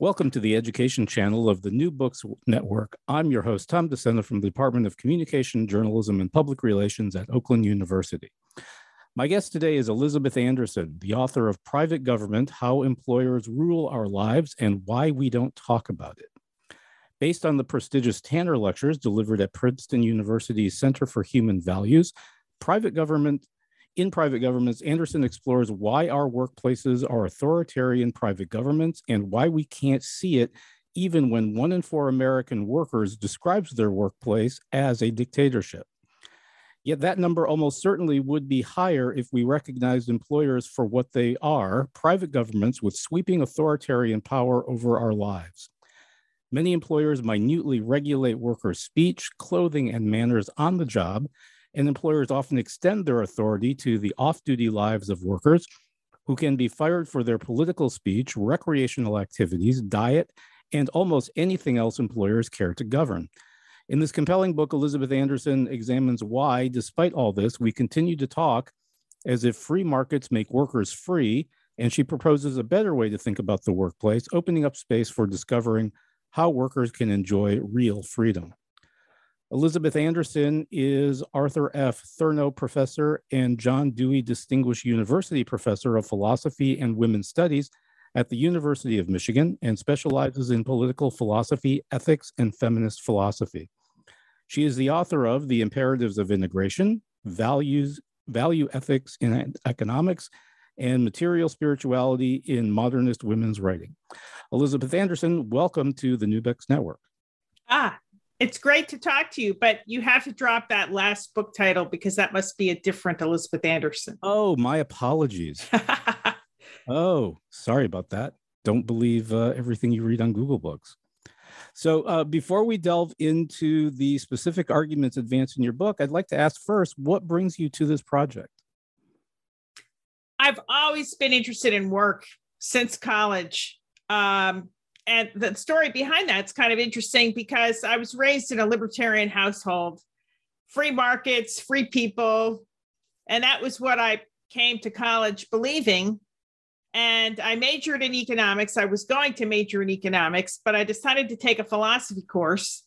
Welcome to the education channel of the New Books Network. I'm your host, Tom DeSena from the Department of Communication, Journalism, and Public Relations at Oakland University. My guest today is Elizabeth Anderson, the author of Private Government How Employers Rule Our Lives and Why We Don't Talk About It. Based on the prestigious Tanner Lectures delivered at Princeton University's Center for Human Values, Private Government in private governments, Anderson explores why our workplaces are authoritarian private governments and why we can't see it even when one in four American workers describes their workplace as a dictatorship. Yet that number almost certainly would be higher if we recognized employers for what they are private governments with sweeping authoritarian power over our lives. Many employers minutely regulate workers' speech, clothing, and manners on the job, and employers often extend their authority to the off duty lives of workers who can be fired for their political speech, recreational activities, diet, and almost anything else employers care to govern. In this compelling book, Elizabeth Anderson examines why, despite all this, we continue to talk as if free markets make workers free, and she proposes a better way to think about the workplace, opening up space for discovering how workers can enjoy real freedom. Elizabeth Anderson is Arthur F. Thurnau Professor and John Dewey Distinguished University Professor of Philosophy and Women's Studies at the University of Michigan and specializes in political philosophy, ethics, and feminist philosophy. She is the author of The Imperatives of Integration, Values, Value Ethics in Economics, and Material Spirituality in Modernist Women's Writing. Elizabeth Anderson, welcome to the New Network. Ah, it's great to talk to you, but you have to drop that last book title because that must be a different Elizabeth Anderson. Oh, my apologies. oh, sorry about that. Don't believe uh, everything you read on Google Books. So, uh, before we delve into the specific arguments advanced in your book, I'd like to ask first what brings you to this project? I've always been interested in work since college. Um, and the story behind that's kind of interesting because I was raised in a libertarian household, free markets, free people. And that was what I came to college believing. And I majored in economics. I was going to major in economics, but I decided to take a philosophy course.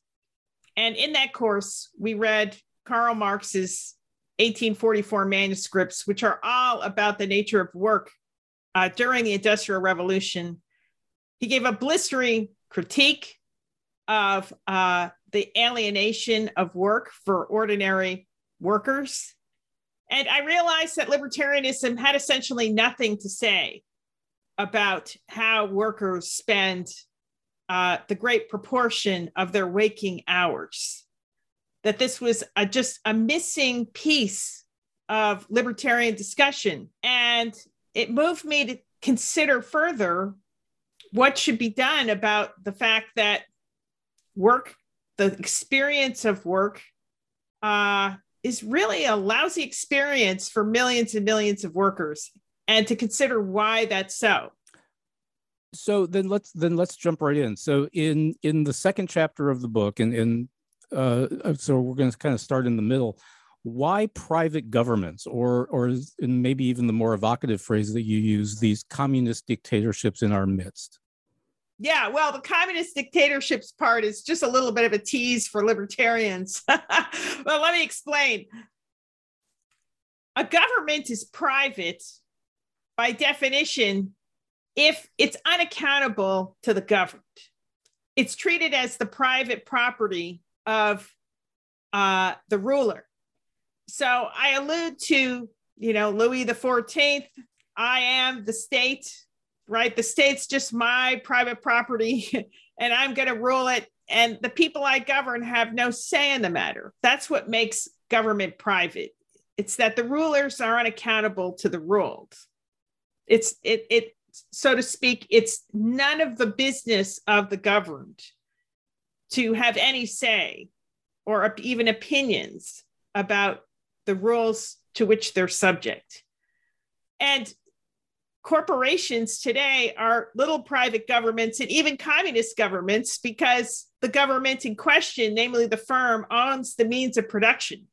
And in that course, we read Karl Marx's 1844 manuscripts, which are all about the nature of work uh, during the Industrial Revolution he gave a blistering critique of uh, the alienation of work for ordinary workers. And I realized that libertarianism had essentially nothing to say about how workers spend uh, the great proportion of their waking hours. That this was a, just a missing piece of libertarian discussion. And it moved me to consider further what should be done about the fact that work, the experience of work, uh, is really a lousy experience for millions and millions of workers, and to consider why that's so. so then let's then let's jump right in. So in in the second chapter of the book, and and uh, uh so we're going to kind of start in the middle. Why private governments, or or maybe even the more evocative phrase that you use, these communist dictatorships in our midst? Yeah, well, the communist dictatorships part is just a little bit of a tease for libertarians. well, let me explain. A government is private by definition if it's unaccountable to the government. It's treated as the private property of uh, the ruler. So I allude to, you know, Louis the 14th, I am the state, right? The state's just my private property and I'm going to rule it. And the people I govern have no say in the matter. That's what makes government private. It's that the rulers are unaccountable to the ruled. It's it it so to speak, it's none of the business of the governed to have any say or even opinions about the rules to which they're subject. And corporations today are little private governments and even communist governments because the government in question, namely the firm, owns the means of production.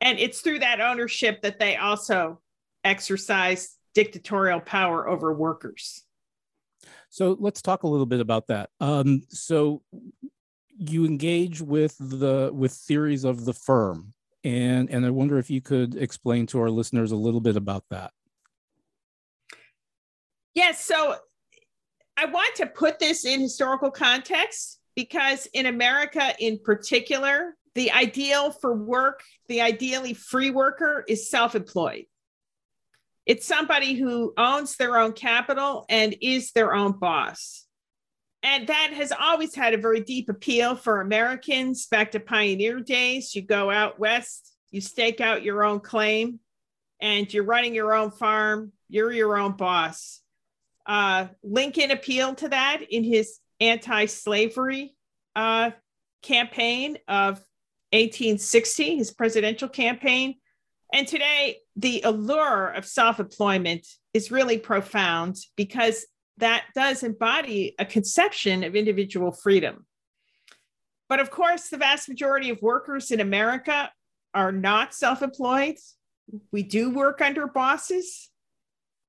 And it's through that ownership that they also exercise dictatorial power over workers. So let's talk a little bit about that. Um, so you engage with the with theories of the firm, and and I wonder if you could explain to our listeners a little bit about that. Yes. So I want to put this in historical context because in America, in particular, the ideal for work, the ideally free worker, is self-employed. It's somebody who owns their own capital and is their own boss. And that has always had a very deep appeal for Americans back to pioneer days. You go out west, you stake out your own claim, and you're running your own farm, you're your own boss. Uh, Lincoln appealed to that in his anti slavery uh, campaign of 1860, his presidential campaign. And today, the allure of self employment is really profound because that does embody a conception of individual freedom. But of course, the vast majority of workers in America are not self employed. We do work under bosses.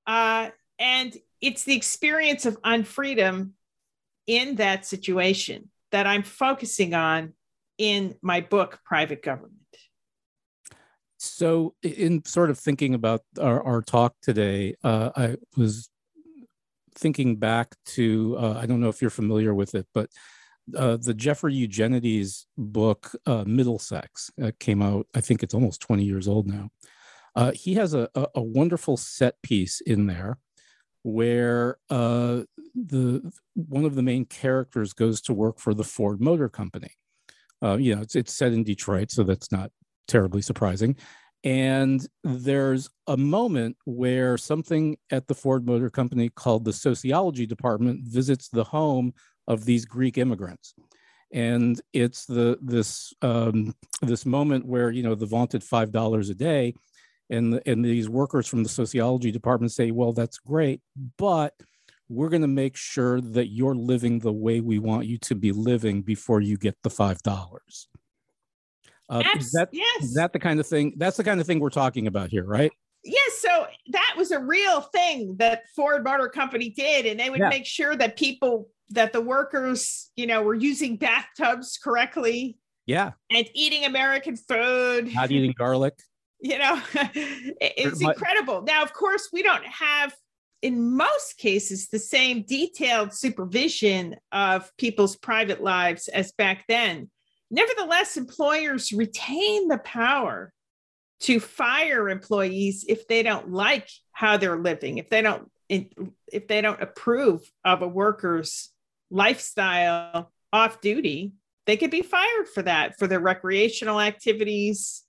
Uh, and it's the experience of unfreedom in that situation that I'm focusing on in my book, Private Government. So, in sort of thinking about our, our talk today, uh, I was thinking back to uh, I don't know if you're familiar with it, but uh, the Jeffrey Eugenides book uh, Middlesex uh, came out. I think it's almost 20 years old now. Uh, he has a, a, a, wonderful set piece in there where uh, the one of the main characters goes to work for the Ford Motor Company. you know, it's it's set in Detroit, so that's not terribly surprising. And there's a moment where something at the Ford Motor Company called the sociology department visits the home of these Greek immigrants. And it's the this um, this moment where you know the vaunted five dollars a day, and and these workers from the sociology department say, well, that's great, but we're going to make sure that you're living the way we want you to be living before you get the five dollars. Uh, is that yes. is that the kind of thing? That's the kind of thing we're talking about here, right? Yes. So that was a real thing that Ford Motor Company did, and they would yeah. make sure that people, that the workers, you know, were using bathtubs correctly. Yeah. And eating American food. Not eating garlic. You know, it's incredible. Now, of course, we don't have in most cases the same detailed supervision of people's private lives as back then Nevertheless, employers retain the power to fire employees if they don't like how they're living, if they don't if they don't approve of a worker's lifestyle off duty, they could be fired for that for their recreational activities.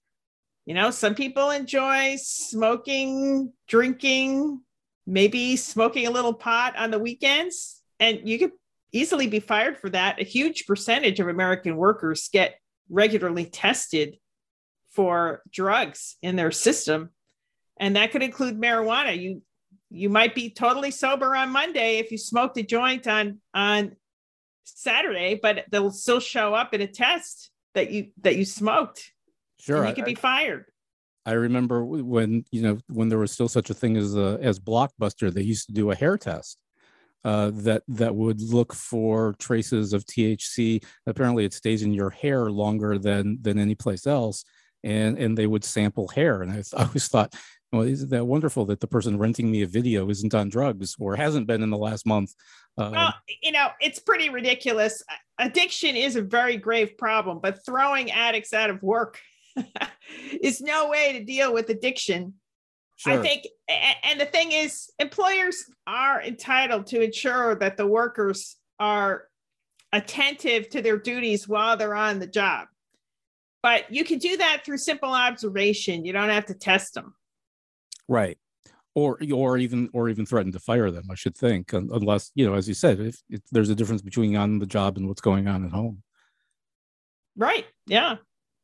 You know, some people enjoy smoking, drinking, maybe smoking a little pot on the weekends, and you could easily be fired for that. A huge percentage of American workers get regularly tested for drugs in their system. And that could include marijuana. You you might be totally sober on Monday if you smoked a joint on on Saturday, but they'll still show up in a test that you that you smoked. Sure, you could be fired. I remember when you know when there was still such a thing as a, as Blockbuster, they used to do a hair test uh, that that would look for traces of THC. Apparently, it stays in your hair longer than than any place else, and and they would sample hair. And I, I always thought, well, isn't that wonderful that the person renting me a video isn't on drugs or hasn't been in the last month? Uh, well, you know, it's pretty ridiculous. Addiction is a very grave problem, but throwing addicts out of work is no way to deal with addiction. Sure. I think, and the thing is, employers are entitled to ensure that the workers are attentive to their duties while they're on the job. But you can do that through simple observation. You don't have to test them. Right. Or, or even or even threaten to fire them. I should think, unless you know, as you said, if, if there's a difference between on the job and what's going on at home. Right. Yeah.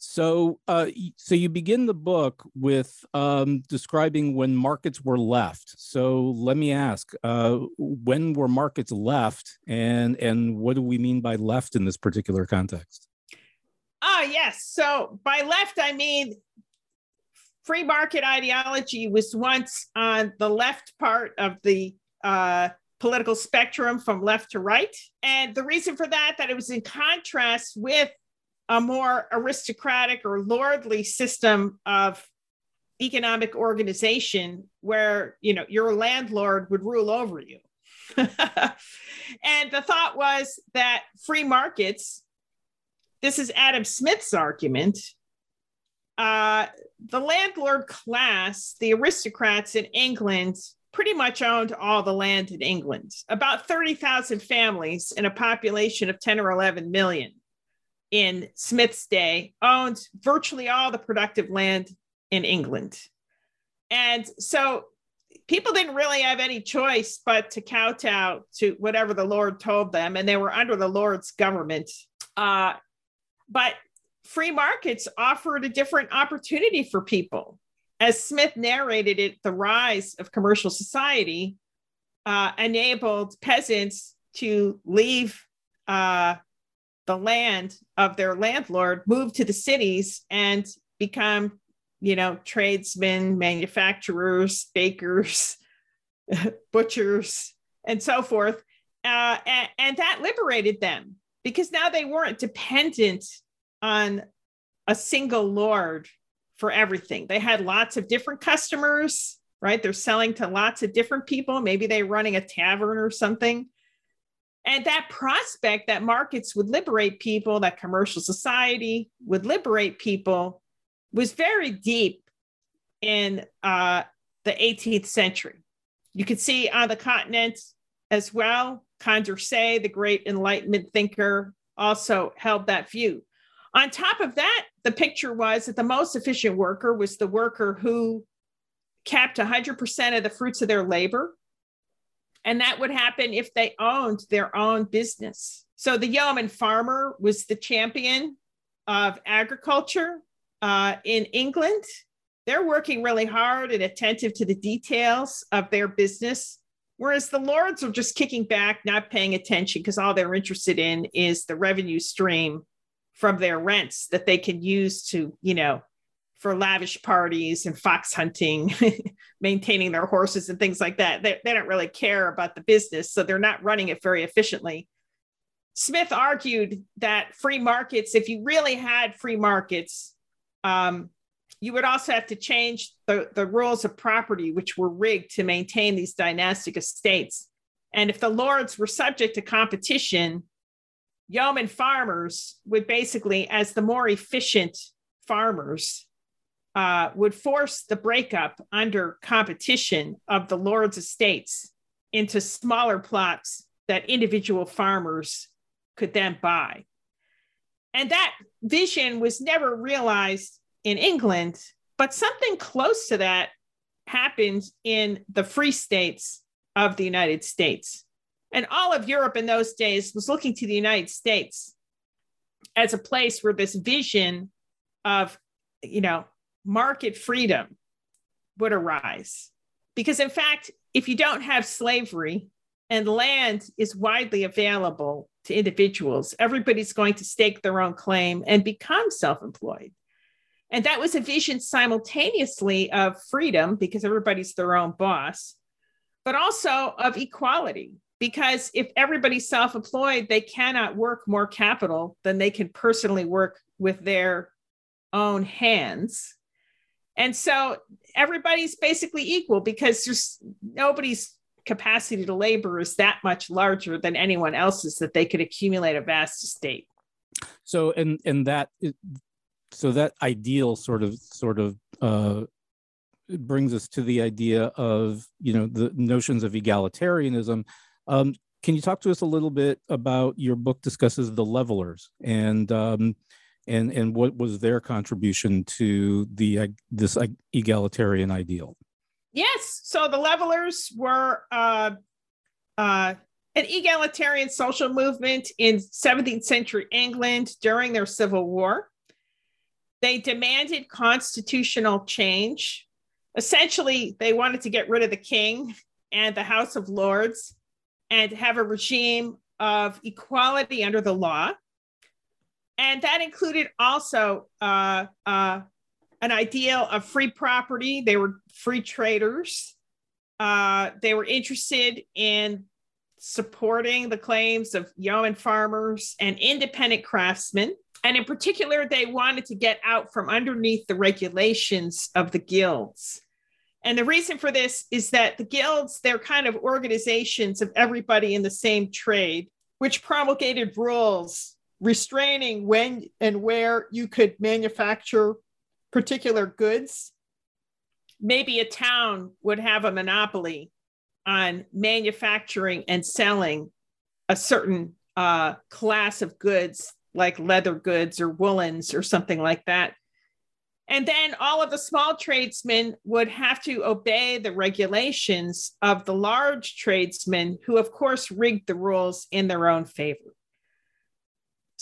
So, uh, so you begin the book with um, describing when markets were left. So, let me ask: uh, when were markets left, and and what do we mean by left in this particular context? Ah, yes. So, by left, I mean free market ideology was once on the left part of the uh, political spectrum from left to right. And the reason for that, that it was in contrast with a more aristocratic or lordly system of economic organization where, you know, your landlord would rule over you. and the thought was that free markets, this is Adam Smith's argument, uh, the landlord class, the aristocrats in England, pretty much owned all the land in England, about 30,000 families in a population of 10 or 11 million in Smith's day owned virtually all the productive land in England. And so people didn't really have any choice but to kowtow to whatever the Lord told them, and they were under the Lord's government. Uh, but free markets offered a different opportunity for people. As Smith narrated it, the rise of commercial society uh, enabled peasants to leave uh, the land of their landlord, move to the cities, and become, you know, tradesmen, manufacturers, bakers, butchers, and so forth. Uh, and, and that liberated them because now they weren't dependent on a single lord for everything. They had lots of different customers, right? They're selling to lots of different people. Maybe they're running a tavern or something. And that prospect that markets would liberate people, that commercial society would liberate people, was very deep in uh, the 18th century. You could see on the continent as well, Condorcet, the great Enlightenment thinker, also held that view. On top of that, the picture was that the most efficient worker was the worker who kept 100% of the fruits of their labor. And that would happen if they owned their own business. So the yeoman farmer was the champion of agriculture uh, in England. They're working really hard and attentive to the details of their business. Whereas the lords are just kicking back, not paying attention because all they're interested in is the revenue stream from their rents that they can use to, you know, for lavish parties and fox hunting, maintaining their horses and things like that. They, they don't really care about the business, so they're not running it very efficiently. Smith argued that free markets, if you really had free markets, um, you would also have to change the, the rules of property, which were rigged to maintain these dynastic estates. And if the lords were subject to competition, yeoman farmers would basically, as the more efficient farmers, uh, would force the breakup under competition of the lord's estates into smaller plots that individual farmers could then buy. And that vision was never realized in England, but something close to that happened in the free states of the United States. And all of Europe in those days was looking to the United States as a place where this vision of, you know, market freedom would arise. Because in fact, if you don't have slavery and land is widely available to individuals, everybody's going to stake their own claim and become self employed. And that was a vision simultaneously of freedom because everybody's their own boss, but also of equality. Because if everybody's self employed, they cannot work more capital than they can personally work with their own hands. And so everybody's basically equal because there's nobody's capacity to labor is that much larger than anyone else's that they could accumulate a vast estate. So and and that so that ideal sort of sort of uh, brings us to the idea of you know the notions of egalitarianism. Um, can you talk to us a little bit about your book discusses the levelers and um, and and what was their contribution to the this egalitarian ideal? Yes, so the levelers were uh, uh, an egalitarian social movement in 17th century England during their Civil War. They demanded constitutional change. Essentially, they wanted to get rid of the king and the House of Lords and have a regime of equality under the law. And that included also uh, uh, an ideal of free property. They were free traders. Uh, they were interested in supporting the claims of yeoman farmers and independent craftsmen. And in particular, they wanted to get out from underneath the regulations of the guilds. And the reason for this is that the guilds, they're kind of organizations of everybody in the same trade, which promulgated rules restraining when and where you could manufacture particular goods. Maybe a town would have a monopoly on manufacturing and selling a certain uh, class of goods like leather goods or woolens or something like that. And then all of the small tradesmen would have to obey the regulations of the large tradesmen, who, of course, rigged the rules in their own favor.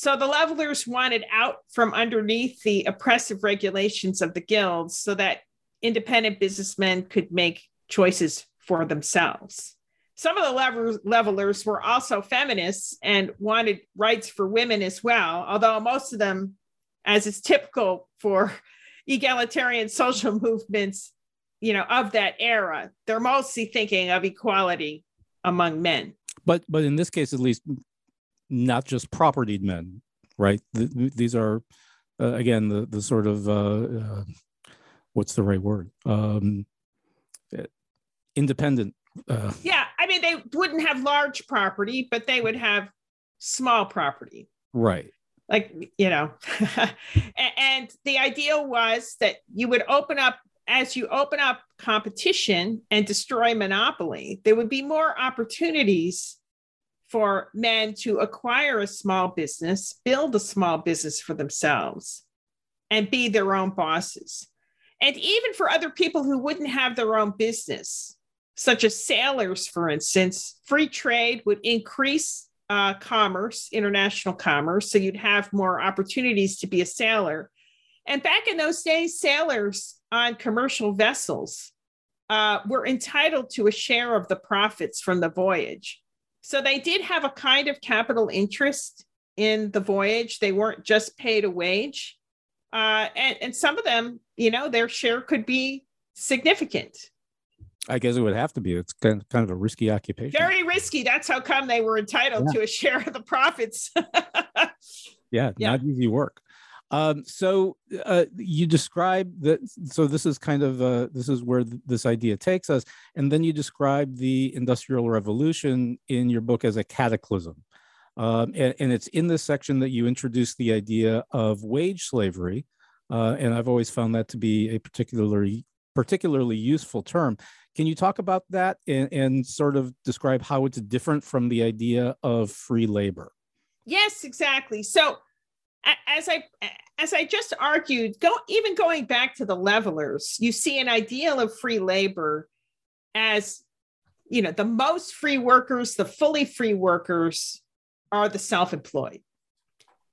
So the levelers wanted out from underneath the oppressive regulations of the guilds so that independent businessmen could make choices for themselves. Some of the levelers were also feminists and wanted rights for women as well, although most of them, as is typical for egalitarian social movements, you know, of that era, they're mostly thinking of equality among men. But but in this case, at least, not just propertied men, right? these are uh, again the the sort of uh, uh, what's the right word? Um, independent uh, yeah, I mean, they wouldn't have large property, but they would have small property. Right. Like, you know, and the idea was that you would open up, as you open up competition and destroy monopoly, there would be more opportunities for men to acquire a small business, build a small business for themselves, and be their own bosses. And even for other people who wouldn't have their own business, such as sailors, for instance, free trade would increase uh, commerce, international commerce. So you'd have more opportunities to be a sailor. And back in those days, sailors on commercial vessels uh, were entitled to a share of the profits from the voyage. So they did have a kind of capital interest in the voyage. They weren't just paid a wage. Uh, and, and some of them, you know, their share could be significant. I guess it would have to be. It's kind of, kind of a risky occupation. Very risky. That's how come they were entitled yeah. to a share of the profits. yeah, yeah, not easy work. Um, so uh, you describe that. So this is kind of uh, this is where th- this idea takes us, and then you describe the Industrial Revolution in your book as a cataclysm, um, and, and, it's in this section that you introduce the idea of wage slavery, uh, and I've always found that to be a particularly particularly useful term. Can you talk about that and, and sort of describe how it's different from the idea of free labor? Yes, exactly. So as I as I just argued, go even going back to the levelers, you see an ideal of free labor as you know the most free workers, the fully free workers are the self-employed.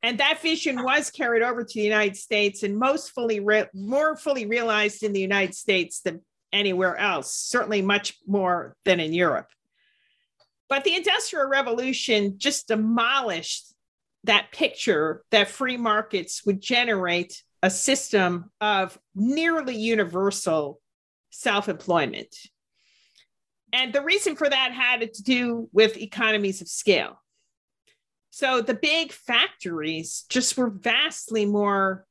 And that vision was carried over to the United States and most fully re- more fully realized in the United States than anywhere else, certainly much more than in Europe. But the Industrial Revolution just demolished that picture that free markets would generate a system of nearly universal self employment. And the reason for that had to do with economies of scale. So the big factories just were vastly more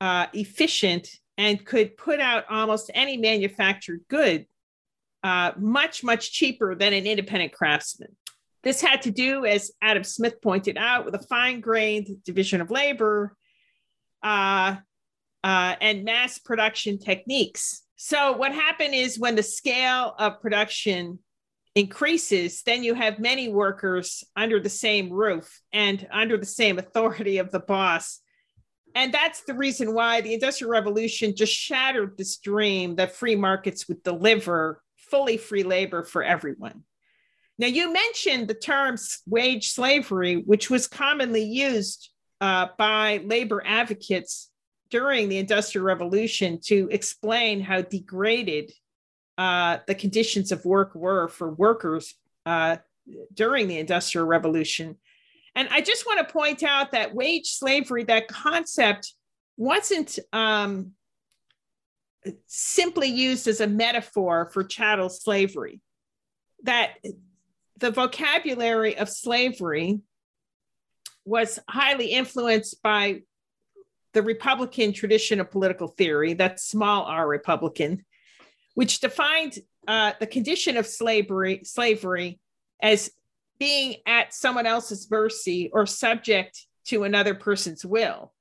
uh, efficient and could put out almost any manufactured good uh, much, much cheaper than an independent craftsman. This had to do, as Adam Smith pointed out, with a fine grained division of labor uh, uh, and mass production techniques. So, what happened is when the scale of production increases, then you have many workers under the same roof and under the same authority of the boss. And that's the reason why the Industrial Revolution just shattered this dream that free markets would deliver fully free labor for everyone. Now, you mentioned the term wage slavery, which was commonly used uh, by labor advocates during the Industrial Revolution to explain how degraded uh, the conditions of work were for workers uh, during the Industrial Revolution. And I just want to point out that wage slavery, that concept, wasn't um, simply used as a metaphor for chattel slavery. That the vocabulary of slavery was highly influenced by the Republican tradition of political theory, that's small r Republican, which defined uh, the condition of slavery, slavery as being at someone else's mercy or subject to another person's will,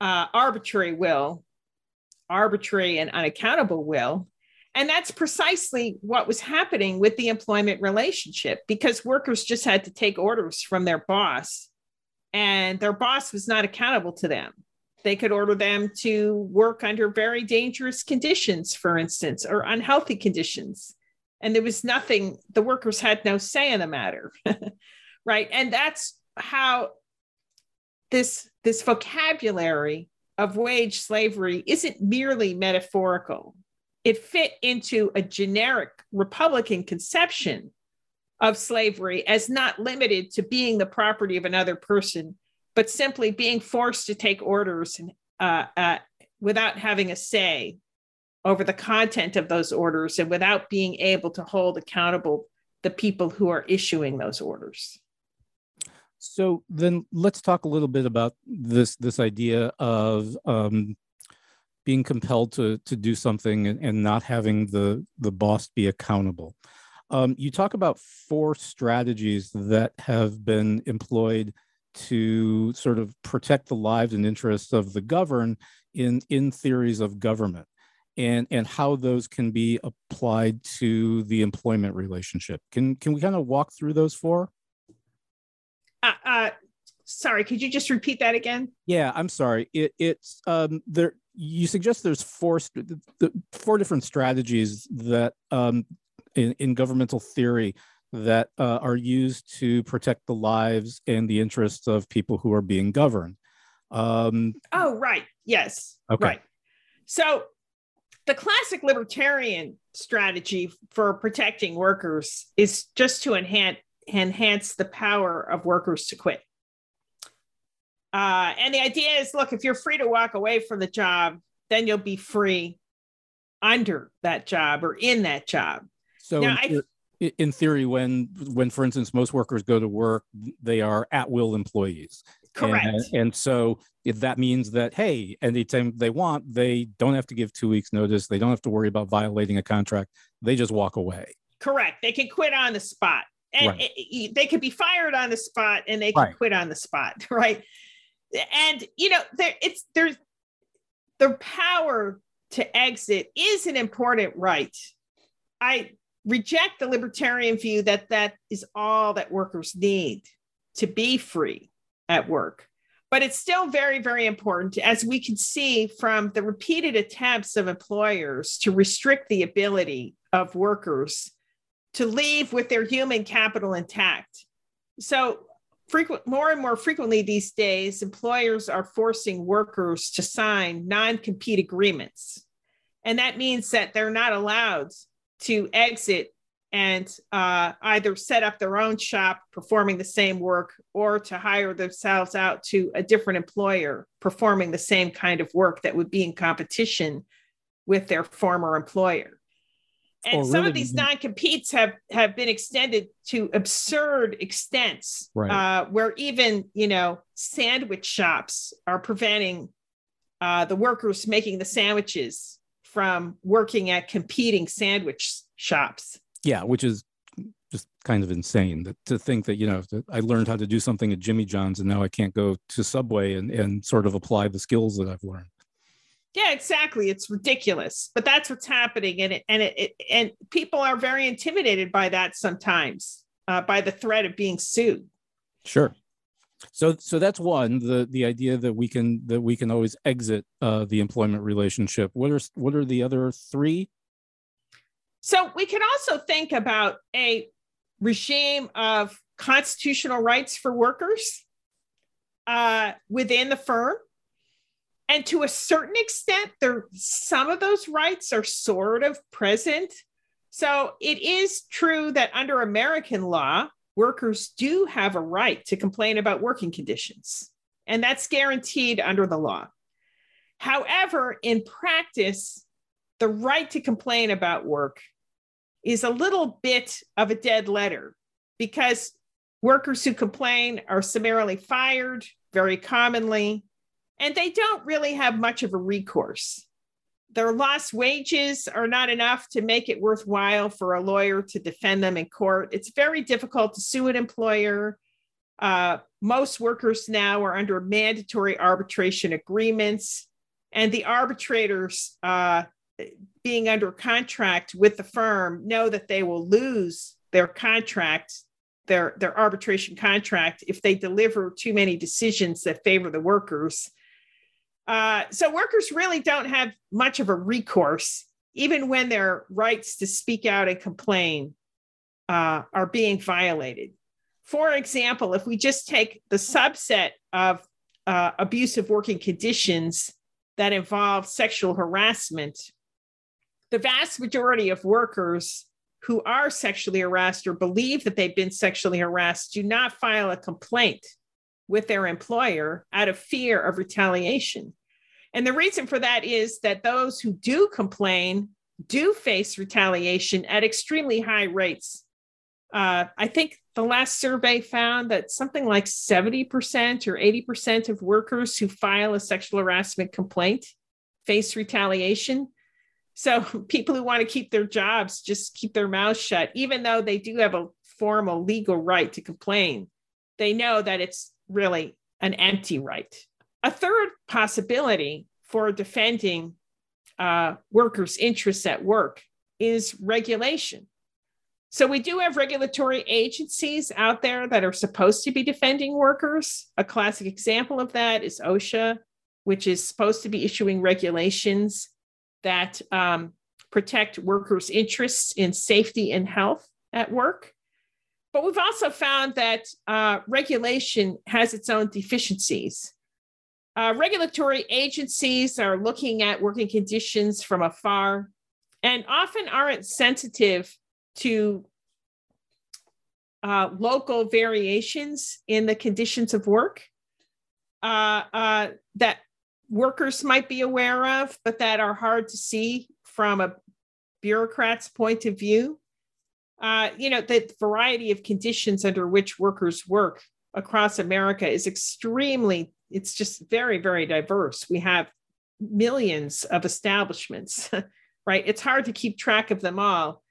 uh, arbitrary will, arbitrary and unaccountable will, and that's precisely what was happening with the employment relationship because workers just had to take orders from their boss, and their boss was not accountable to them. They could order them to work under very dangerous conditions, for instance, or unhealthy conditions. And there was nothing, the workers had no say in the matter. right. And that's how this, this vocabulary of wage slavery isn't merely metaphorical it fit into a generic Republican conception of slavery as not limited to being the property of another person, but simply being forced to take orders uh, uh, without having a say over the content of those orders and without being able to hold accountable the people who are issuing those orders. So then let's talk a little bit about this this idea of um, being compelled to to do something and, and not having the the boss be accountable. Um, you talk about four strategies that have been employed to sort of protect the lives and interests of the governed in in theories of government and and how those can be applied to the employment relationship. Can can we kind of walk through those four? Uh, uh, sorry could you just repeat that again? Yeah i'm sorry. It, it's um there you suggest there's four the, four different strategies that um, in, in governmental theory that uh, are used to protect the lives and the interests of people who are being governed. Um, oh, right. Yes. Okay. Right. So the classic libertarian strategy for protecting workers is just to enhance enhance the power of workers to quit. Uh, and the idea is look, if you're free to walk away from the job, then you'll be free under that job or in that job. So, now, in, I, in theory, when, when, for instance, most workers go to work, they are at will employees. Correct. And, and so if that means that, hey, anytime they want, they don't have to give two weeks' notice. They don't have to worry about violating a contract. They just walk away. Correct. They can quit on the spot. And right. it, it, they could be fired on the spot and they can right. quit on the spot. Right and you know there it's there's the power to exit is an important right. I reject the libertarian view that that is all that workers need to be free at work. But it's still very very important as we can see from the repeated attempts of employers to restrict the ability of workers to leave with their human capital intact. So frequent more and more frequently these days employers are forcing workers to sign non-compete agreements And that means that they're not allowed to exit and uh, either set up their own shop performing the same work or to hire themselves out to a different employer performing the same kind of work that would be in competition with their former employer. And some really, of these non-competes have have been extended to absurd extents, right. uh, where even you know sandwich shops are preventing uh, the workers making the sandwiches from working at competing sandwich shops. Yeah, which is just kind of insane that, to think that you know that I learned how to do something at Jimmy John's and now I can't go to Subway and and sort of apply the skills that I've learned. Yeah, exactly. It's ridiculous, but that's what's happening, and it and it, it and people are very intimidated by that sometimes, uh, by the threat of being sued. Sure. So so that's one the the idea that we can that we can always exit uh, the employment relationship. What are what are the other three? So we can also think about a regime of constitutional rights for workers uh, within the firm and to a certain extent there some of those rights are sort of present. So it is true that under american law workers do have a right to complain about working conditions and that's guaranteed under the law. However in practice the right to complain about work is a little bit of a dead letter because workers who complain are summarily fired very commonly and they don't really have much of a recourse. Their lost wages are not enough to make it worthwhile for a lawyer to defend them in court. It's very difficult to sue an employer. Uh, most workers now are under mandatory arbitration agreements, and the arbitrators, uh, being under contract with the firm, know that they will lose their contract, their, their arbitration contract, if they deliver too many decisions that favor the workers. Uh, so workers really don't have much of a recourse, even when their rights to speak out and complain uh, are being violated. For example, if we just take the subset of uh, abusive working conditions that involve sexual harassment, the vast majority of workers who are sexually harassed or believe that they've been sexually harassed do not file a complaint with their employer out of fear of retaliation. And the reason for that is that those who do complain do face retaliation at extremely high rates. Uh, I think the last survey found that something like 70% or 80% of workers who file a sexual harassment complaint face retaliation. So people who want to keep their jobs just keep their mouths shut, even though they do have a formal legal right to complain. They know that it's really an empty right. A third possibility for defending uh, workers' interests at work is regulation. So we do have regulatory agencies out there that are supposed to be defending workers. A classic example of that is OSHA, which is supposed to be issuing regulations that um, protect workers' interests in safety and health at work. But we've also found that uh, regulation has its own deficiencies. Uh, regulatory agencies are looking at working conditions from afar and often aren't sensitive to uh, local variations in the conditions of work uh, uh that workers might be aware of, but that are hard to see from a bureaucrat's point of view. Uh, you know, the variety of conditions under which workers work across America is extremely, it's just very, very diverse. We have millions of establishments, right? It's hard to keep track of them all.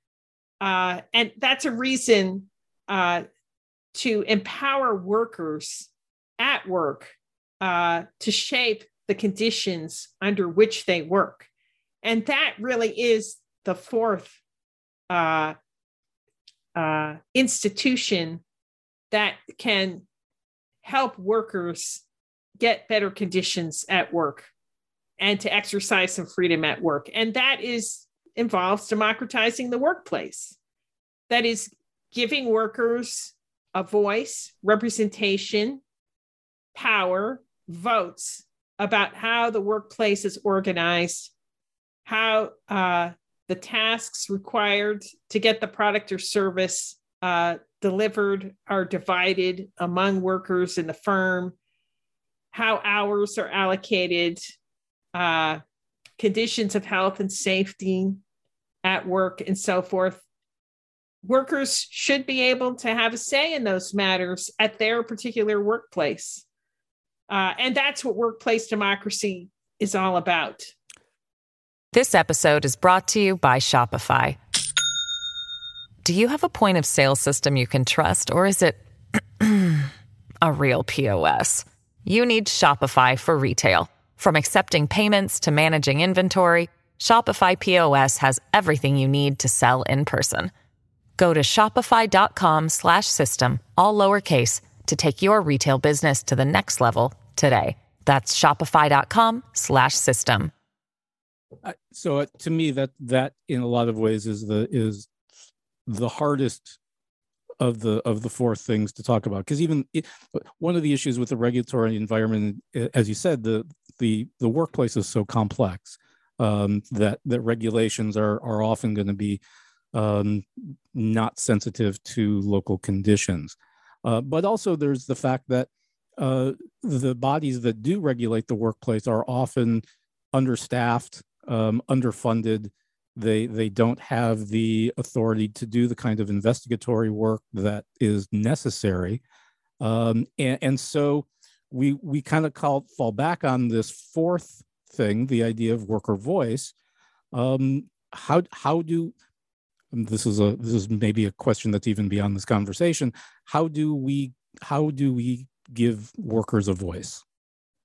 Uh, and that's a reason uh, to empower workers at work uh, to shape the conditions under which they work. And that really is the fourth uh, uh, institution that can help workers get better conditions at work and to exercise some freedom at work. And that is involves democratizing the workplace. That is giving workers a voice, representation, power, votes about how the workplace is organized how uh, the tasks required to get the product or service uh, delivered are divided among workers in the firm, how hours are allocated, uh, conditions of health and safety at work, and so forth. Workers should be able to have a say in those matters at their particular workplace. Uh, and that's what workplace democracy is all about. This episode is brought to you by Shopify. Do you have a point of sale system you can trust, or is it a real POS? You need Shopify for retail. From accepting payments to managing inventory, Shopify POS has everything you need to sell in person. Go to shopify.com/system all lowercase to take your retail business to the next level today. That's shopify.com/system. So uh, to me, that that in a lot of ways is the is the hardest of the of the four things to talk about. Because even it, one of the issues with the regulatory environment as you said the the the workplace is so complex um, that that regulations are are often going to be um, not sensitive to local conditions. Uh, but also there's the fact that uh, the bodies that do regulate the workplace are often understaffed um, underfunded they they don't have the authority to do the kind of investigatory work that is necessary. Um, and, and, so we we kind of call fall back on this fourth thing the idea of worker voice. Um, how how do this is a this is maybe a question that's even beyond this conversation. How do we how do we give workers a voice?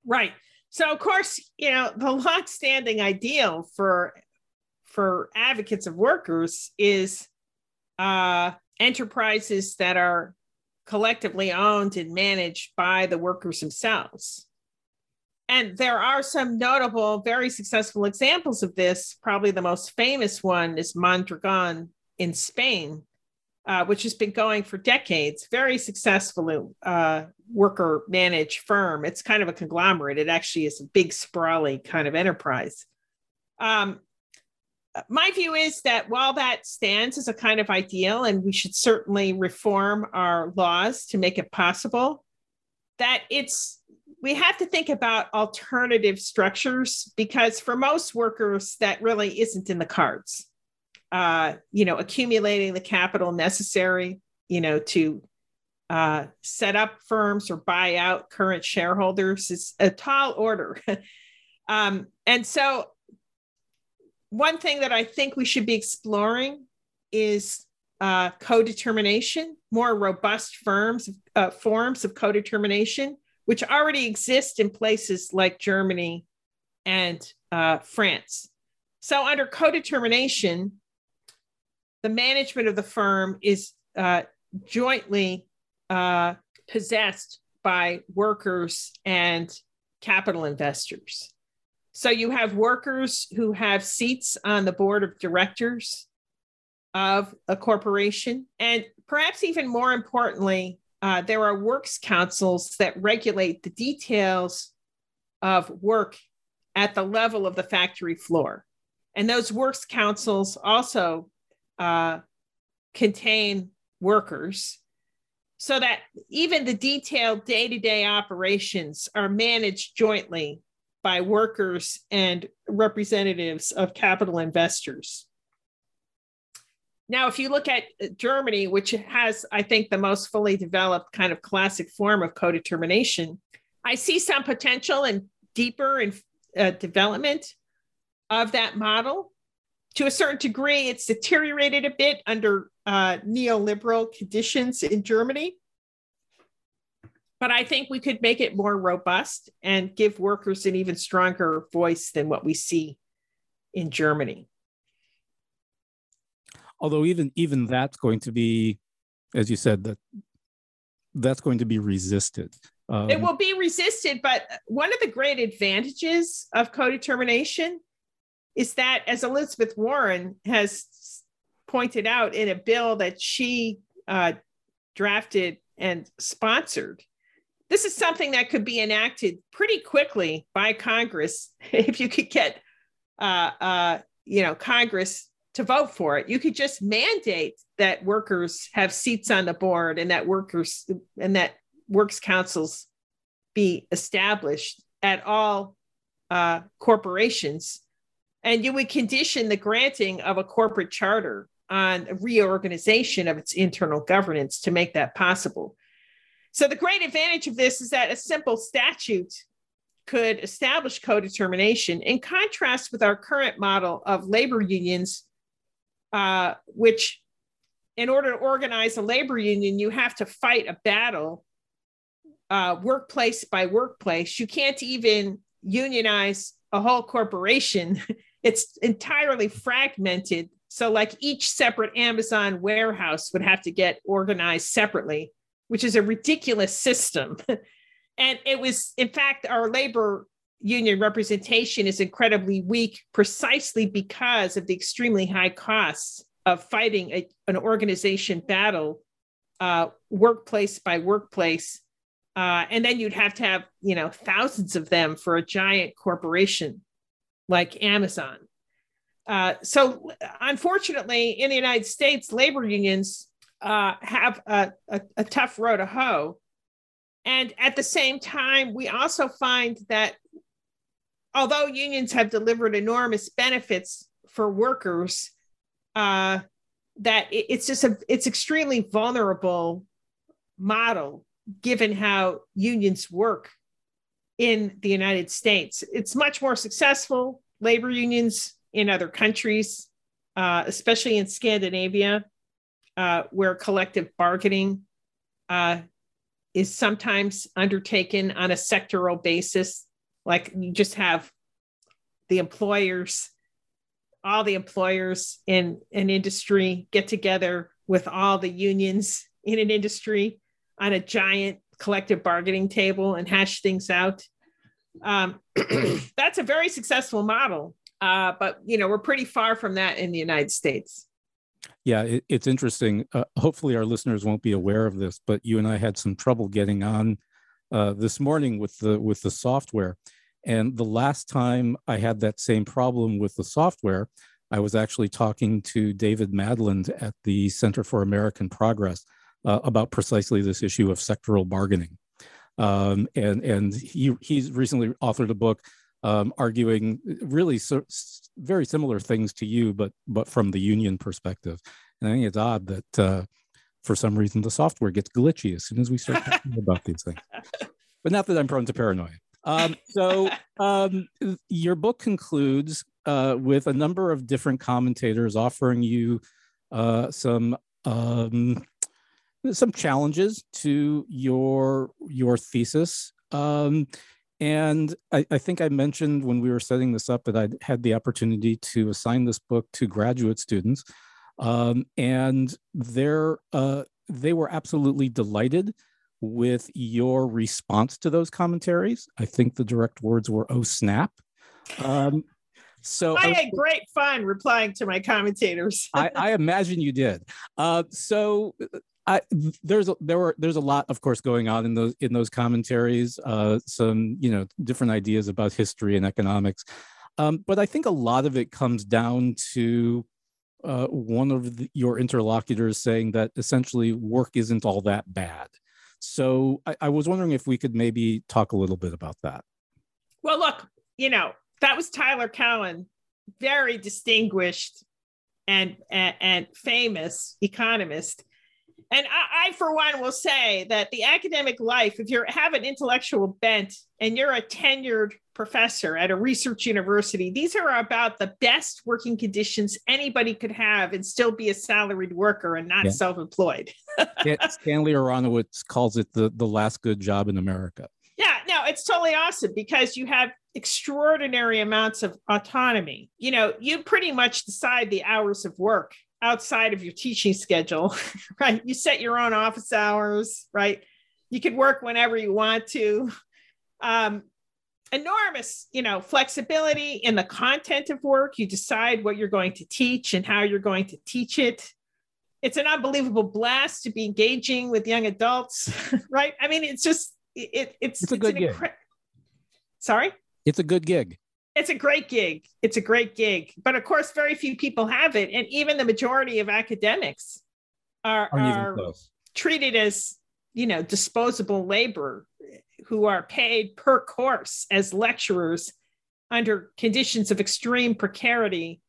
Right. So of course you know the long-standing ideal for for advocates of workers is uh, enterprises that are collectively owned and managed by the workers themselves. And there are some notable, very successful examples of this. Probably the most famous one is Mondragon in Spain, uh, which has been going for decades. Very successful uh, worker managed firm. It's kind of a conglomerate. It actually is a big, sprawly kind of enterprise. Um, my view is that while that stands as a kind of ideal, and we should certainly reform our laws to make it possible, that it's we have to think about alternative structures because for most workers that really isn't in the cards. Uh, you know, accumulating the capital necessary, you know, to uh, set up firms or buy out current shareholders is a tall order. um, and so one thing that I think we should be exploring is uh, co-determination, more robust firms, uh, forms of co-determination, which already exist in places like Germany and uh, France. So under co-determination, the management of the firm is uh, jointly uh, possessed by workers and capital investors. So you have workers who have seats on the board of directors of a corporation. And perhaps even more importantly, uh, there are works councils that regulate the details of work at the level of the factory floor. And those works councils also uh, contain workers so that even the detailed day to day operations are managed jointly by workers and representatives of capital investors. Now, if you look at Germany, which has, I think, the most fully developed kind of classic form of co determination, I see some potential and deeper in, uh, development of that model. To a certain degree, it's deteriorated a bit under uh, neoliberal conditions in Germany but I think we could make it more robust and give workers an even stronger voice than what we see in Germany. Although even even that's going to be, as you said, that that's going to be resisted. Um, it will be resisted, but one of the great advantages of co-determination is that, as Elizabeth Warren has pointed out in a bill that she uh, drafted and sponsored, this is something that could be enacted pretty quickly by Congress if you could get uh, uh, you know, Congress to vote for it. You could just mandate that workers have seats on the board and that workers and that works councils be established at all uh, corporations. And you would condition the granting of a corporate charter on reorganization of its internal governance to make that possible. So, the great advantage of this is that a simple statute could establish co determination in contrast with our current model of labor unions, uh, which, in order to organize a labor union, you have to fight a battle uh, workplace by workplace. You can't even unionize a whole corporation, it's entirely fragmented. So, like each separate Amazon warehouse would have to get organized separately, which is a ridiculous system. And it was, in fact, our labor union representation is incredibly weak precisely because of the extremely high costs of fighting a, an organization battle, uh, workplace by workplace. Uh, and then you'd have to have, you know, thousands of them for a giant corporation like Amazon. Uh, so, unfortunately, in the United States, labor unions uh, have a, a, a tough row to hoe and at the same time, we also find that although unions have delivered enormous benefits for workers, uh, that it's just a it's extremely vulnerable model given how unions work in the United States. It's much more successful labor unions in other countries, uh, especially in Scandinavia, uh, where collective bargaining uh, is sometimes undertaken on a sectoral basis. Like you just have the employers, all the employers in an industry get together with all the unions in an industry on a giant collective bargaining table and hash things out. Um, that's a very successful model, uh, but you know we're pretty far from that in the United States. Yeah, it, it's interesting. Uh, hopefully, our listeners won't be aware of this, but you and I had some trouble getting on uh, this morning with the with the software. And the last time I had that same problem with the software, I was actually talking to David Madland at the Center for American Progress uh, about precisely this issue of sectoral bargaining. Um, and and he he's recently authored a book um, arguing really so, very similar things to you, but but from the union perspective. And I think it's odd that uh, for some reason the software gets glitchy as soon as we start talking about these things. But not that I'm prone to paranoia. Um, so um, your book concludes uh, with a number of different commentators offering you uh, some um, some challenges to your your thesis. Um, and I, I, think I mentioned when we were setting this up that I had the opportunity to assign this book to graduate students, um, and they're uh, they were absolutely delighted with your response to those commentaries. I think the direct words were "Oh snap!" Um, so I had great fun replying to my commentators. I, I, imagine you did. Uh, so There's a, there were there's a lot, of course, going on in those in those commentaries. Uh, some you know different ideas about history and economics, um, but I think a lot of it comes down to uh, one of the, your interlocutors saying that essentially work isn't all that bad. So I, I was wondering if we could maybe talk a little bit about that. Well, look, you know that was Tyler Cowen, very distinguished and, and, and famous economist and I, I, for one, will say that the academic life, if you have an intellectual bent and you're a tenured professor at a research university, these are about the best working conditions anybody could have and still be a salaried worker and not yeah. self-employed. Stanley Aronowitz calls it the, the last good job in America. Yeah, no, it's totally awesome because you have extraordinary amounts of autonomy. You know, you pretty much decide the hours of work outside of your teaching schedule, right? You set your own office hours, right? You can work whenever you want to. Um, enormous, you know, flexibility in the content of work. You decide what you're going to teach and how you're going to teach it. It's an unbelievable blast to be engaging with young adults, right? I mean, it's just it, it's it's a good gig. Incre- Sorry, it's a good gig. It's a great gig. It's a great gig. But of course, very few people have it. And even the majority of academics are, are treated as, you know, disposable labor who are paid per course as lecturers under conditions of extreme precarity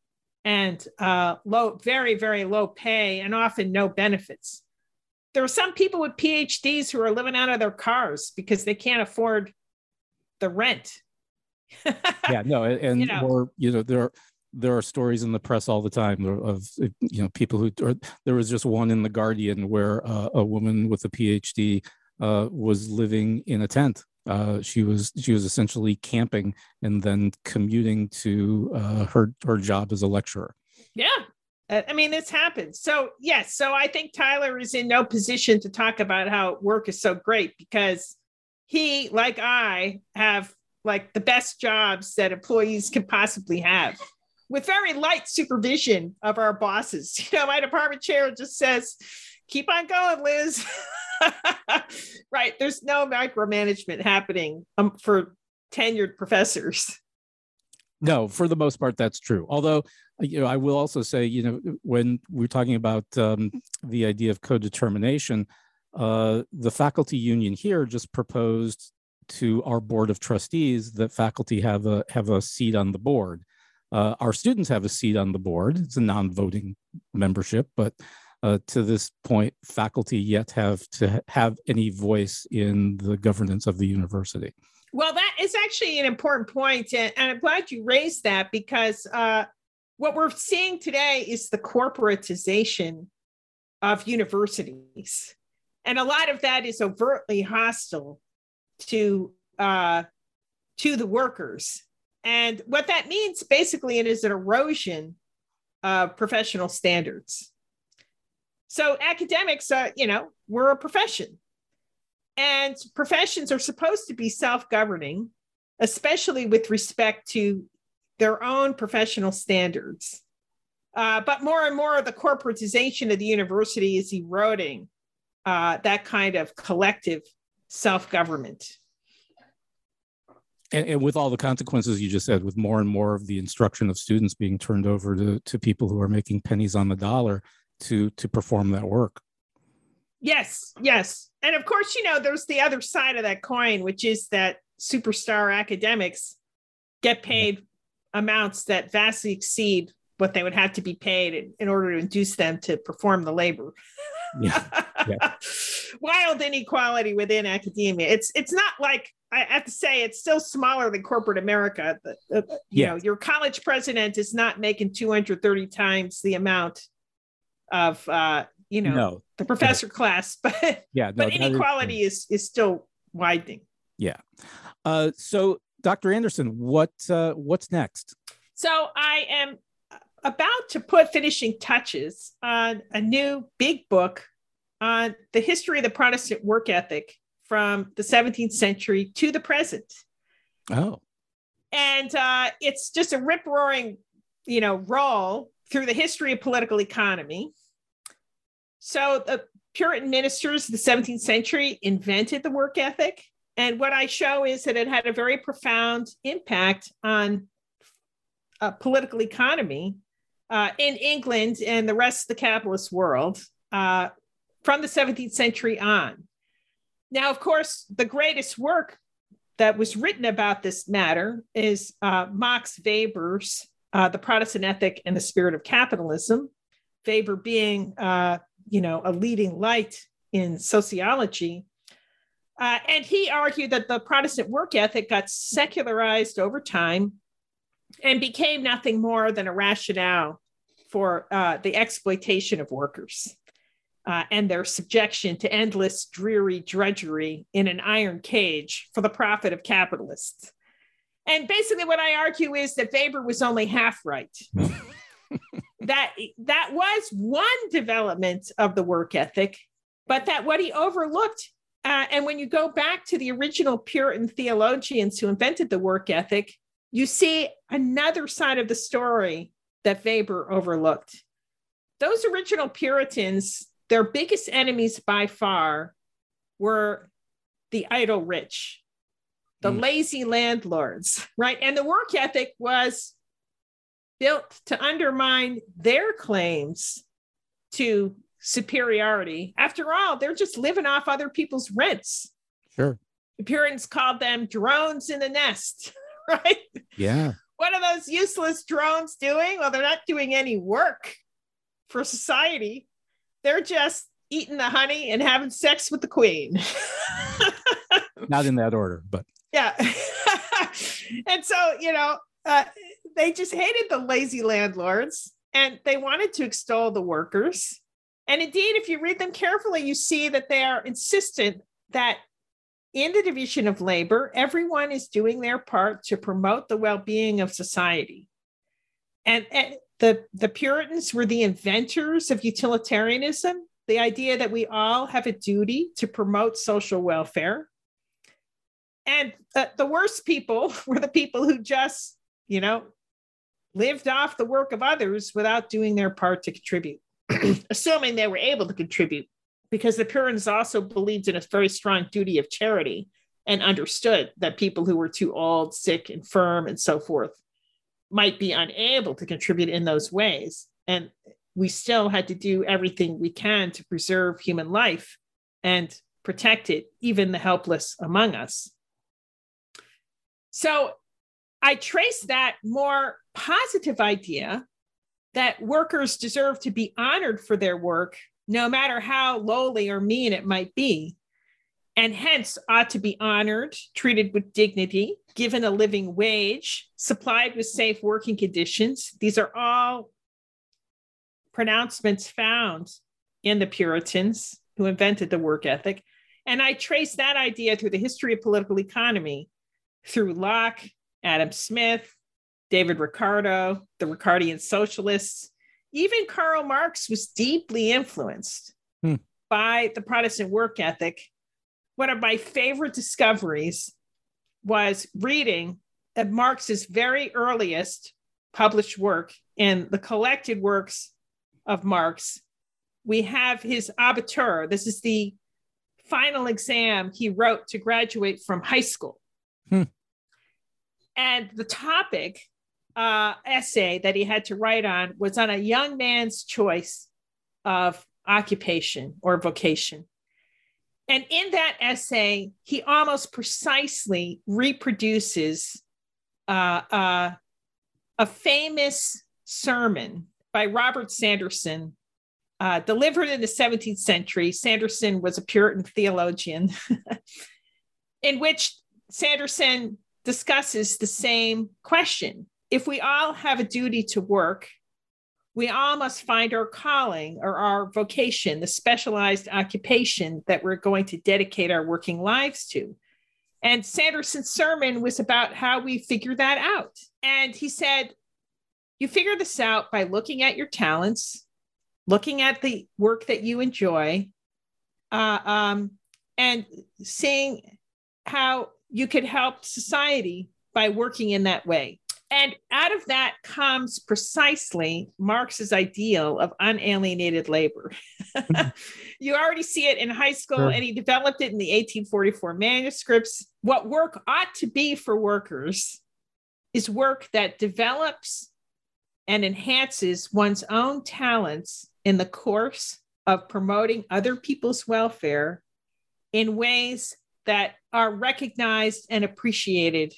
and uh, low, very, very low pay and often no benefits. There are some people with PhDs who are living out of their cars because they can't afford the rent. yeah, no, and you know, or you know, there are there are stories in the press all the time of you know people who or there was just one in the Guardian where uh, a woman with a PhD uh, was living in a tent uh, she was she was essentially camping and then commuting to uh, her her job as a lecturer. Yeah, I mean this happens. So yes, so I think Tyler is in no position to talk about how work is so great because he, like I, have like the best jobs that employees can possibly have with very light supervision of our bosses. You know, my department chair just says, keep on going, Liz. right. There's no micromanagement happening um, for tenured professors. No, for the most part, that's true. Although, you know, I will also say, you know, when we're talking about um, the idea of co-determination, uh, the faculty union here just proposed to our board of trustees that faculty have a have a seat on the board. Uh, our students have a seat on the board. It's a non-voting membership, but uh, to this point, faculty yet have to have any voice in the governance of the university. Well, that is actually an important point, and, I'm glad you raised that because uh, what we're seeing today is the corporatization of universities, and a lot of that is overtly hostile to uh, to the workers. And what that means basically it is an erosion of professional standards. So academics, uh, you know, we're a profession, and professions are supposed to be self-governing, especially with respect to their own professional standards. Uh, but more and more, the corporatization of the university is eroding uh, that kind of collective self-government. And, and, with all the consequences you just said, with more and more of the instruction of students being turned over to, to people who are making pennies on the dollar, to to perform that work. Yes yes. And of course you know there's the other side of that coin which is that superstar academics get paid amounts that vastly exceed what they would have to be paid in, in order to induce them to perform the labor yeah. yeah. wild inequality within academia it's it's not like I have to say it's still smaller than corporate America. You yeah. know, your college president is not making 230 times the amount of uh, you know no. the professor no. class, but yeah, no, but inequality is, is, is still widening. Yeah. Uh, so, Dr. Anderson, what uh, what's next? So I am about to put finishing touches on a new big book on the history of the Protestant work ethic from the 17th century to the present. Oh. And uh, it's just a rip roaring, you know, roll through the history of political economy. So the Puritan ministers of the 17th century invented the work ethic. And what I show is that it had a very profound impact on uh, political economy uh, in England and the rest of the capitalist world uh, from the 17th century on. Now, of course, the greatest work that was written about this matter is uh, Max Weber's uh, The Protestant Ethic and the Spirit of Capitalism. Weber being uh, you know, a leading light in sociology. Uh, and he argued that the Protestant work ethic got secularized over time and became nothing more than a rationale for uh, the exploitation of workers uh, and their subjection to endless, dreary drudgery in an iron cage for the profit of capitalists. And basically, what I argue is that Weber was only half right. that that was one development of the work ethic, but that what he overlooked, uh, and when you go back to the original Puritan theologians who invented the work ethic, you see another side of the story that Weber overlooked. Those original Puritans, their biggest enemies by far were the idle rich. the mm. lazy landlords, right? And the work ethic was built to undermine their claims to superiority. After all, they're just living off other people's rents. Sure. The Puritans called them drones in the nest, right? Yeah. What are those useless drones doing? Well, they're not doing any work for society. They're just eating the honey and having sex with the queen. not in that order, but yeah. and so, you know, uh, they just hated the lazy landlords and they wanted to extol the workers. And indeed, if you read them carefully, you see that they are insistent that in the division of labor, everyone is doing their part to promote the well being of society. And, and, the, the Puritans were the inventors of utilitarianism, the idea that we all have a duty to promote social welfare. And the worst people were the people who just, you know, lived off the work of others without doing their part to contribute, assuming they were able to contribute, because the Puritans also believed in a very strong duty of charity and understood that people who were too old, sick, infirm, and so forth might be unable to contribute in those ways. And we still had to do everything we can to preserve human life and protect it, even the helpless among us. So I trace that more positive idea that workers deserve to be honored for their work, no matter how lowly or mean it might be, and hence ought to be honored, treated with dignity, given a living wage, supplied with safe working conditions. These are all pronouncements found in the Puritans who invented the work ethic. And I trace that idea through the history of political economy through Locke, Adam Smith, David Ricardo, the Ricardian socialists. Even Karl Marx was deeply influenced hmm. by the Protestant work ethic. One of my favorite discoveries was reading Marx's very earliest published work in the collected works of Marx. We have his Abitur. This is the final exam he wrote to graduate from high school. Hmm. And the topic uh, essay that he had to write on was on a young man's choice of occupation or vocation. And in that essay, he almost precisely reproduces uh, uh, a famous sermon by Robert Sanderson, uh, delivered in the 17th century. Sanderson was a Puritan theologian, in which Sanderson discusses the same question. If we all have a duty to work, we all must find our calling or our vocation, the specialized occupation that we're going to dedicate our working lives to. And Sanderson's sermon was about how we figure that out. And he said, You figure this out by looking at your talents, looking at the work that you enjoy, uh, um, and seeing how you could help society by working in that way. And out of that comes precisely Marx's ideal of unalienated labor. Mm-hmm. you already see it in high school, sure. and he developed it in the 1844 manuscripts. What work ought to be for workers is work that develops and enhances one's own talents in the course of promoting other people's welfare in ways that are recognized and appreciated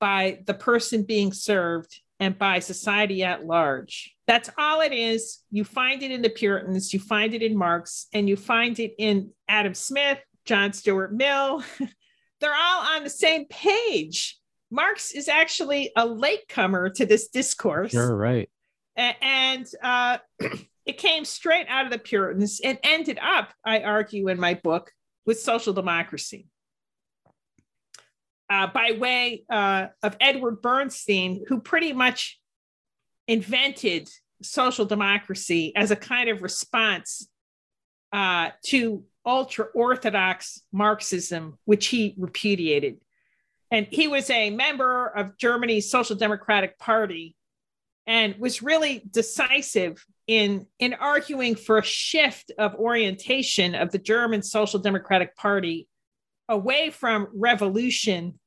by the person being served and by society at large. That's all it is. You find it in the Puritans, you find it in Marx, and you find it in Adam Smith, John Stuart Mill. They're all on the same page. Marx is actually a latecomer to this discourse. You're right. And uh, it came straight out of the Puritans and ended up, I argue in my book, with social democracy. Uh, by way uh, of Edward Bernstein, who pretty much invented social democracy as a kind of response uh, to ultra orthodox Marxism, which he repudiated. And he was a member of Germany's Social Democratic Party and was really decisive in, in arguing for a shift of orientation of the German Social Democratic Party away from revolution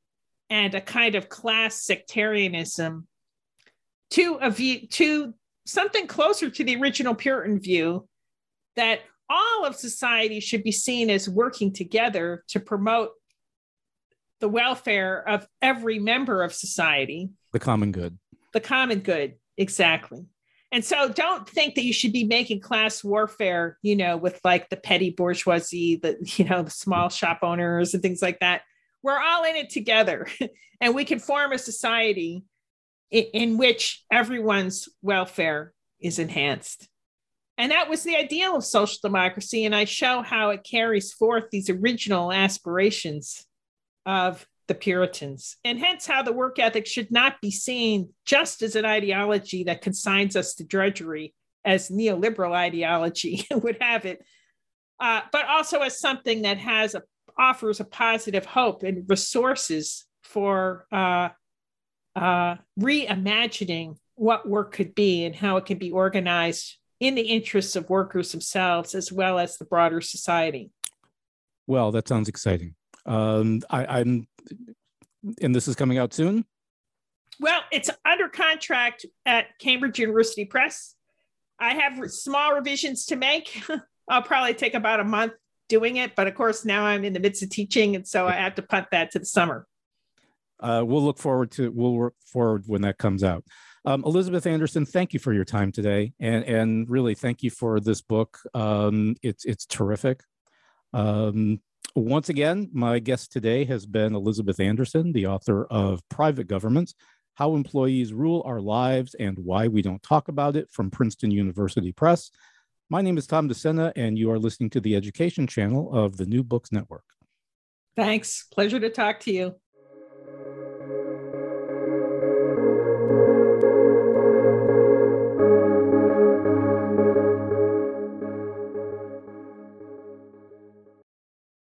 and a kind of class sectarianism to a view to something closer to the original Puritan view that all of society should be seen as working together to promote the welfare of every member of society. The common good. The common good, exactly. And so don't think that you should be making class warfare, you know, with like the petty bourgeoisie, the, you know, the small shop owners and things like that. We're all in it together and we can form a society in, in which everyone's welfare is enhanced. And that was the ideal of social democracy. And I show how it carries forth these original aspirations of the Puritans, and hence how the work ethic should not be seen just as an ideology that consigns us to drudgery, as neoliberal ideology would have it, uh, but also as something that has a, offers a positive hope and resources for uh, uh, reimagining what work could be and how it can be organized in the interests of workers themselves as well as the broader society. Well, that sounds exciting. Um, I, I'm, and this is coming out soon. Well, it's under contract at Cambridge University Press. I have small revisions to make. I'll probably take about a month doing it, but of course now I'm in the midst of teaching, and so I have to punt that to the summer. Uh, we'll look forward to we'll work forward when that comes out. Um, Elizabeth Anderson, thank you for your time today, and and really thank you for this book. Um, it's it's terrific. Um, once again, my guest today has been Elizabeth Anderson, the author of Private Governments How Employers Rule Our Lives and Why We Don't Talk About It from Princeton University Press. My name is Tom DeSena, and you are listening to the education channel of the New Books Network. Thanks. Pleasure to talk to you.